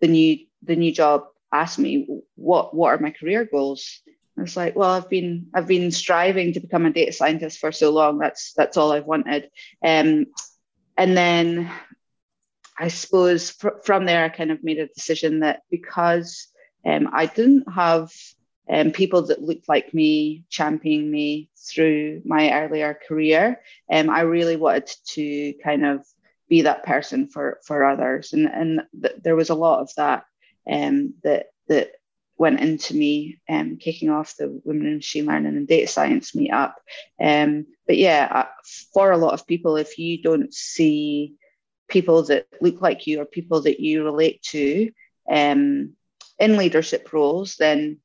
the new the new job asked me what what are my career goals I was like, well, I've been I've been striving to become a data scientist for so long. That's that's all I've wanted. Um, and then I suppose fr- from there, I kind of made a decision that because um, I didn't have um, people that looked like me championing me through my earlier career, um, I really wanted to kind of be that person for for others, and and th- there was a lot of that um, that that went into me um, kicking off the Women in Machine Learning and Data Science meetup. Um, but yeah, uh, for a lot of people, if you don't see people that look like you or people that you relate to um, in leadership roles, then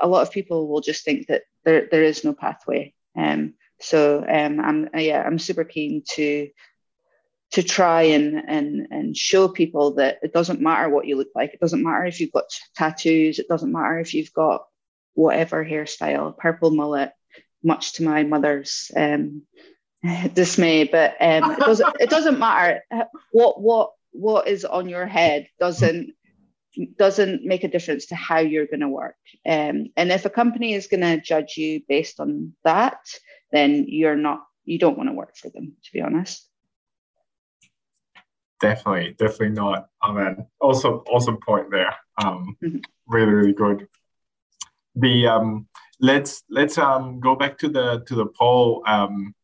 a lot of people will just think that there, there is no pathway. Um, so um, I'm yeah, I'm super keen to to try and, and, and show people that it doesn't matter what you look like. It doesn't matter if you've got tattoos. It doesn't matter if you've got whatever hairstyle, purple mullet, much to my mother's um, dismay. But um, it doesn't it doesn't matter what what what is on your head doesn't doesn't make a difference to how you're going to work. Um, and if a company is going to judge you based on that, then you're not you don't want to work for them, to be honest definitely, definitely not. Amen. Also, awesome point there. Um, mm-hmm. Really, really good. The um, let's let's um go back to the to the poll. Um,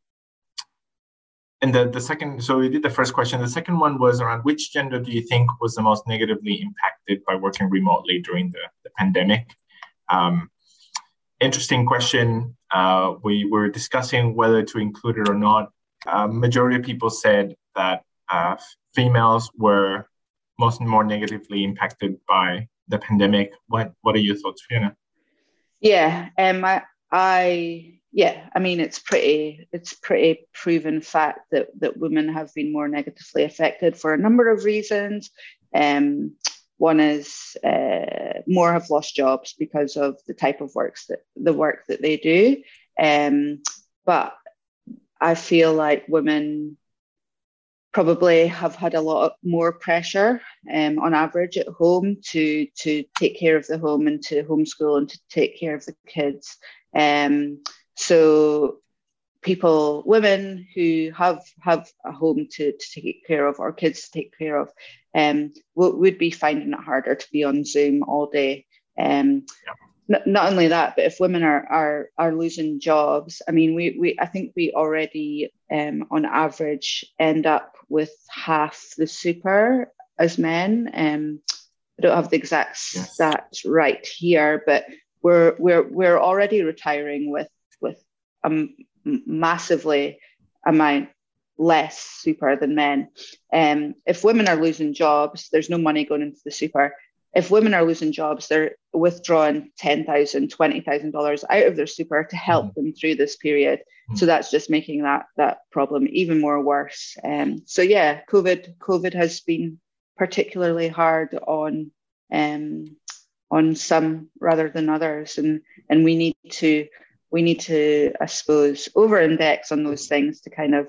and the, the second, so we did the first question. The second one was around which gender do you think was the most negatively impacted by working remotely during the, the pandemic? Um, interesting question. Uh, we were discussing whether to include it or not. Uh, majority of people said that uh, females were most more negatively impacted by the pandemic. What What are your thoughts, Fiona? Yeah, um, I, I, yeah, I mean, it's pretty, it's pretty proven fact that that women have been more negatively affected for a number of reasons. Um, one is uh, more have lost jobs because of the type of works that the work that they do. Um, but I feel like women probably have had a lot more pressure um, on average at home to to take care of the home and to homeschool and to take care of the kids. Um, so people, women who have have a home to, to take care of or kids to take care of, um, would, would be finding it harder to be on Zoom all day. Um, yeah. n- not only that, but if women are are are losing jobs, I mean, we we I think we already um, on average end up with half the super as men. Um, I don't have the exact yes. stat right here, but we're we're we're already retiring with a massively amount less super than men. Um, if women are losing jobs, there's no money going into the super. If women are losing jobs, they're withdrawing $10,000, $20,000 out of their super to help mm-hmm. them through this period. Mm-hmm. So that's just making that that problem even more worse. Um, so yeah, COVID COVID has been particularly hard on um, on some rather than others, and and we need to we need to I suppose over index on those things to kind of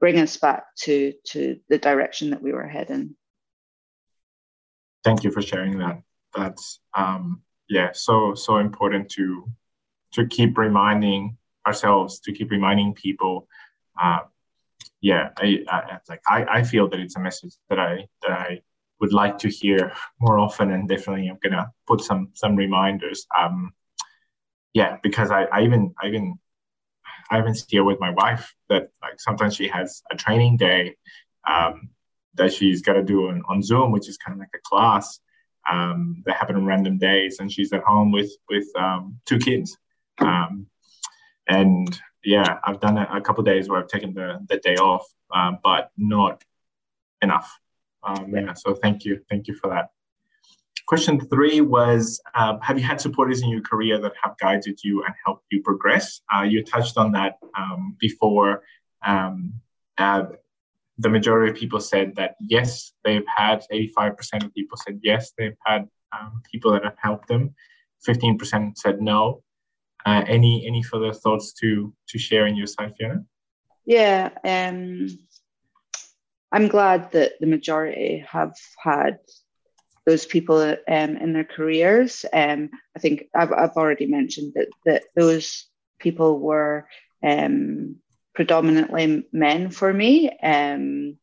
bring us back to to the direction that we were heading. Thank you for sharing that. That's um, yeah, so so important to to keep reminding ourselves, to keep reminding people. Uh, yeah, I, I like I, I feel that it's a message that I that I would like to hear more often, and definitely I'm gonna put some some reminders. Um, yeah, because I, I even I even I even see with my wife that like sometimes she has a training day um, that she's got to do on, on Zoom, which is kind of like a class um, that happen on random days, and she's at home with with um, two kids. Um, and yeah, I've done a, a couple days where I've taken the, the day off, um, but not enough. Um, yeah, so thank you, thank you for that. Question three was uh, Have you had supporters in your career that have guided you and helped you progress? Uh, you touched on that um, before. Um, uh, the majority of people said that yes, they've had, 85% of people said yes, they've had um, people that have helped them. 15% said no. Uh, any any further thoughts to to share in your side, Fiona? Yeah, um, I'm glad that the majority have had those people um, in their careers. Um, I think I've, I've already mentioned that, that those people were um, predominantly men for me. Um,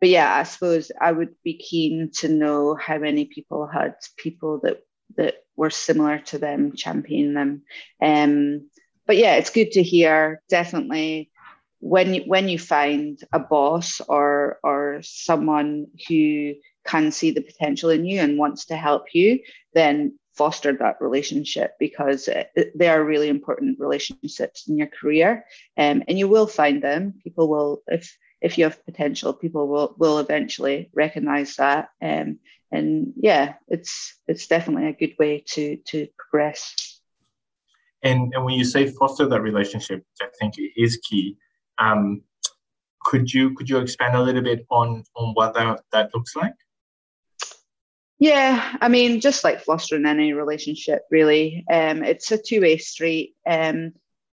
but yeah, I suppose I would be keen to know how many people had people that that were similar to them championing them. Um, but yeah, it's good to hear. Definitely, when you when you find a boss or or someone who can see the potential in you and wants to help you, then foster that relationship because they are really important relationships in your career. Um, and you will find them. People will, if if you have potential, people will will eventually recognize that. Um, and yeah, it's it's definitely a good way to to progress. And and when you say foster that relationship, I think it is key. Um, could you could you expand a little bit on on what that, that looks like? Yeah, I mean, just like fostering any relationship, really, um, it's a two way street. Um,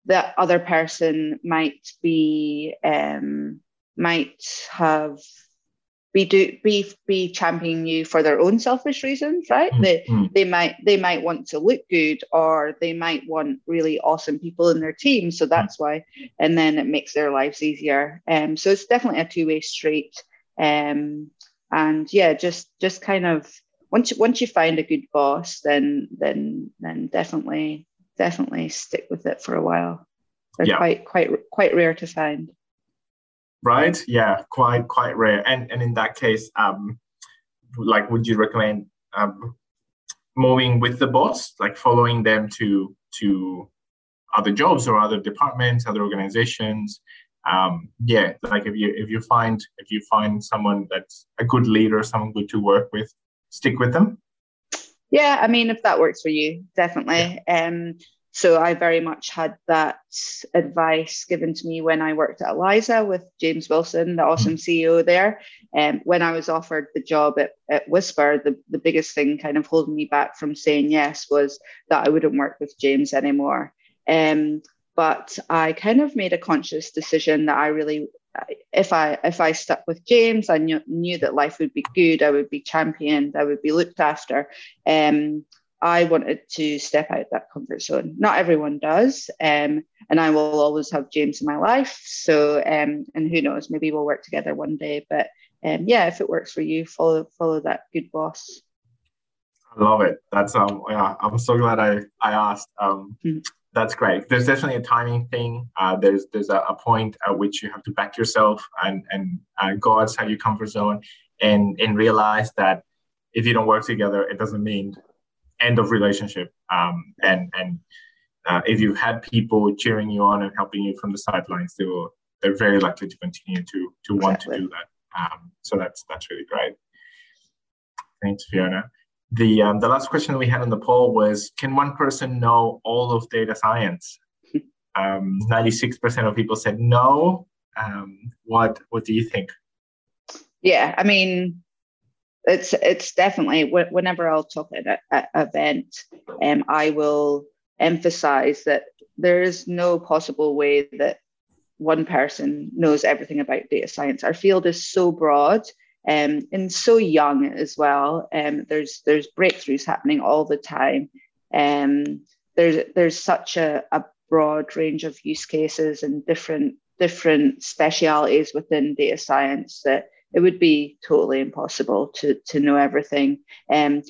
that other person might be um, might have be do be be championing you for their own selfish reasons, right? Mm-hmm. They mm. they might they might want to look good, or they might want really awesome people in their team. So that's mm-hmm. why, and then it makes their lives easier. Um, so it's definitely a two way street. Um, and yeah, just just kind of once you, once you find a good boss, then then then definitely definitely stick with it for a while. They're yeah. quite quite quite rare to find. Right? Yeah, quite quite rare. And and in that case, um, like, would you recommend um, moving with the boss, like following them to to other jobs or other departments, other organizations? Um, yeah, like if you if you find if you find someone that's a good leader, someone good to work with, stick with them? Yeah, I mean, if that works for you, definitely. Yeah. Um, so I very much had that advice given to me when I worked at Eliiza with James Wilson, the awesome mm-hmm. CEO there. And um, when I was offered the job at, at Whispir, the, the biggest thing kind of holding me back from saying yes was that I wouldn't work with James anymore. Um, but I kind of made a conscious decision that I really if I if I stuck with James, I knew, knew that life would be good. I would be championed. I would be looked after. Um, I wanted to step out that comfort zone. Not everyone does, um, and I will always have James in my life. So, um, and who knows, maybe we'll work together one day. But um, yeah, if it works for you, follow follow that good boss. I love it. That's um, yeah, I'm so glad I I asked. Um, mm-hmm. That's great. There's definitely a timing thing. Uh, there's there's a, a, point at which you have to back yourself and and uh, go outside your comfort zone and and realize that if you don't work together, it doesn't mean end of relationship. Um, and and uh, if you've had people cheering you on and helping you from the sidelines, they will they're very likely to continue to to want to do that. Um, so that's that's really great. Thanks, Fiona. The um, the last question we had on the poll was: Can one person know all of data science? Um, ninety-six percent of people said no. Um, what what do you think? Yeah, I mean, it's it's definitely whenever I'll talk at an event, um, I will emphasize that there is no possible way that one person knows everything about data science. Our field is so broad um, and so young as well. Um, there's there's breakthroughs happening all the time. Um, there's there's such a, a broad range of use cases and different different specialities within data science that it would be totally impossible to to know everything. Um,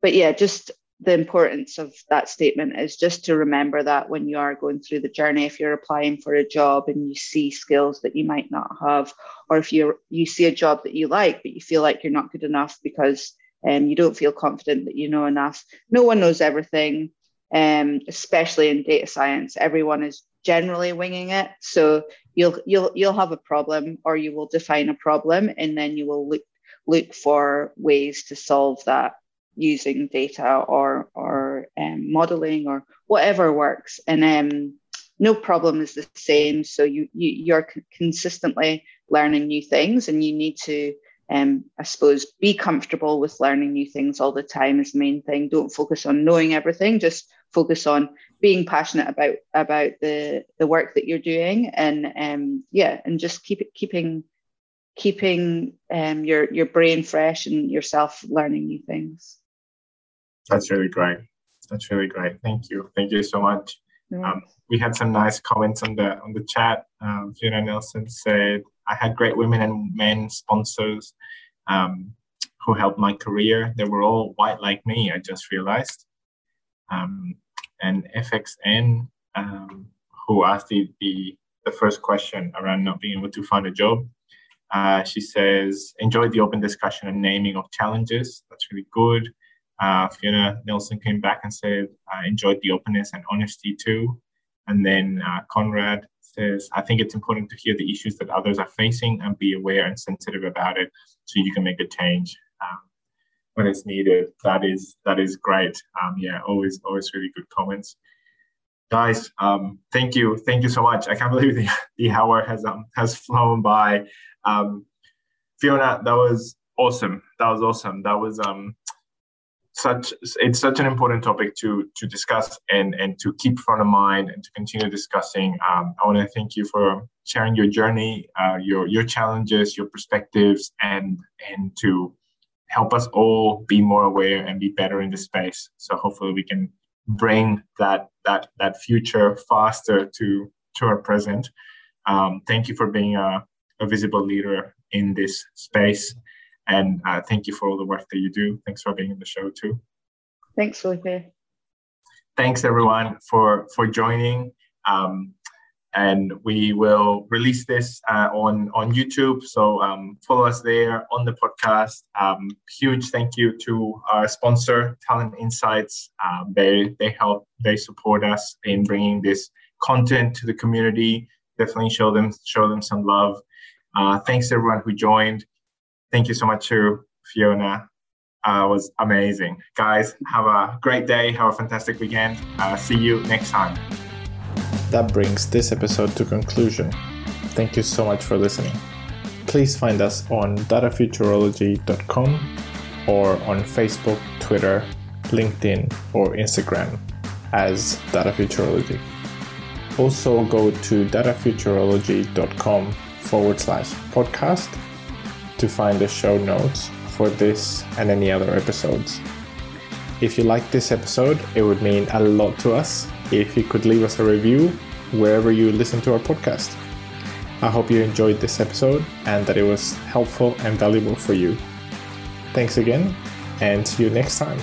but yeah, just the importance of that statement is just to remember that when you are going through the journey, if you're applying for a job and you see skills that you might not have, or if you you see a job that you like but you feel like you're not good enough because um, you don't feel confident that you know enough. No one knows everything, um, especially in data science. Everyone is generally winging it. So you'll you'll you'll have a problem or you will define a problem and then you will look look for ways to solve that using data or or um, modeling or whatever works and um, no problem is the same so you, you you're consistently learning new things and you need to um, I suppose be comfortable with learning new things all the time is the main thing. Don't focus on knowing everything. Just focus on being passionate about about the the work that you're doing, and um, yeah, and just keep it keeping keeping um, your your brain fresh and yourself learning new things. That's really great. That's really great. Thank you. Thank you so much. Um, we had some nice comments on the on the chat. Um, Fiona Nelson said, "I had great women and men sponsors um, who helped my career. They were all white like me. I just realized." Um, and FXN, um, who asked the, the the first question around not being able to find a job. Uh, she says, enjoyed the open discussion and naming of challenges. That's really good. Uh, Fiona Nelson came back and said, I enjoyed the openness and honesty too. And then uh, Conrad says, I think it's important to hear the issues that others are facing and be aware and sensitive about it so you can make a change um, when it's needed. That is that is great. Um, yeah, always always really good comments. Guys, um, thank you, thank you so much. I can't believe the, the hour has um, has flown by. Um, Fiona, that was awesome. That was awesome. That was um, such it's such an important topic to to discuss and and to keep front of mind and to continue discussing. Um, I want to thank you for sharing your journey, uh, your your challenges, your perspectives, and and to help us all be more aware and be better in the space. So hopefully we can bring that that that future faster to to our present. Um, thank you for being a, a visible leader in this space. And uh, thank you for all the work that you do. Thanks for being in the show too. Thanks, Felipe. Thanks everyone for for joining. Um, and we will release this uh, on on YouTube. So um, follow us there on the podcast. Um, huge thank you to our sponsor, Talent Insights. Um, they they help they support us in bringing this content to the community. Definitely show them show them some love. Uh, thanks everyone who joined. Thank you so much to Fiona. Uh, was amazing. Guys, have a great day. Have a fantastic weekend. Uh, see you next time. That brings this episode to conclusion. Thank you so much for listening. Please find us on datafuturology.com or on Facebook, Twitter, LinkedIn, or Instagram as Data Futurology. Also, go to datafuturology.com forward slash podcast to find the show notes for this and any other episodes. If you liked this episode, it would mean a lot to us if you could leave us a review wherever you listen to our podcast. I hope you enjoyed this episode and that it was helpful and valuable for you. Thanks again, and see you next time.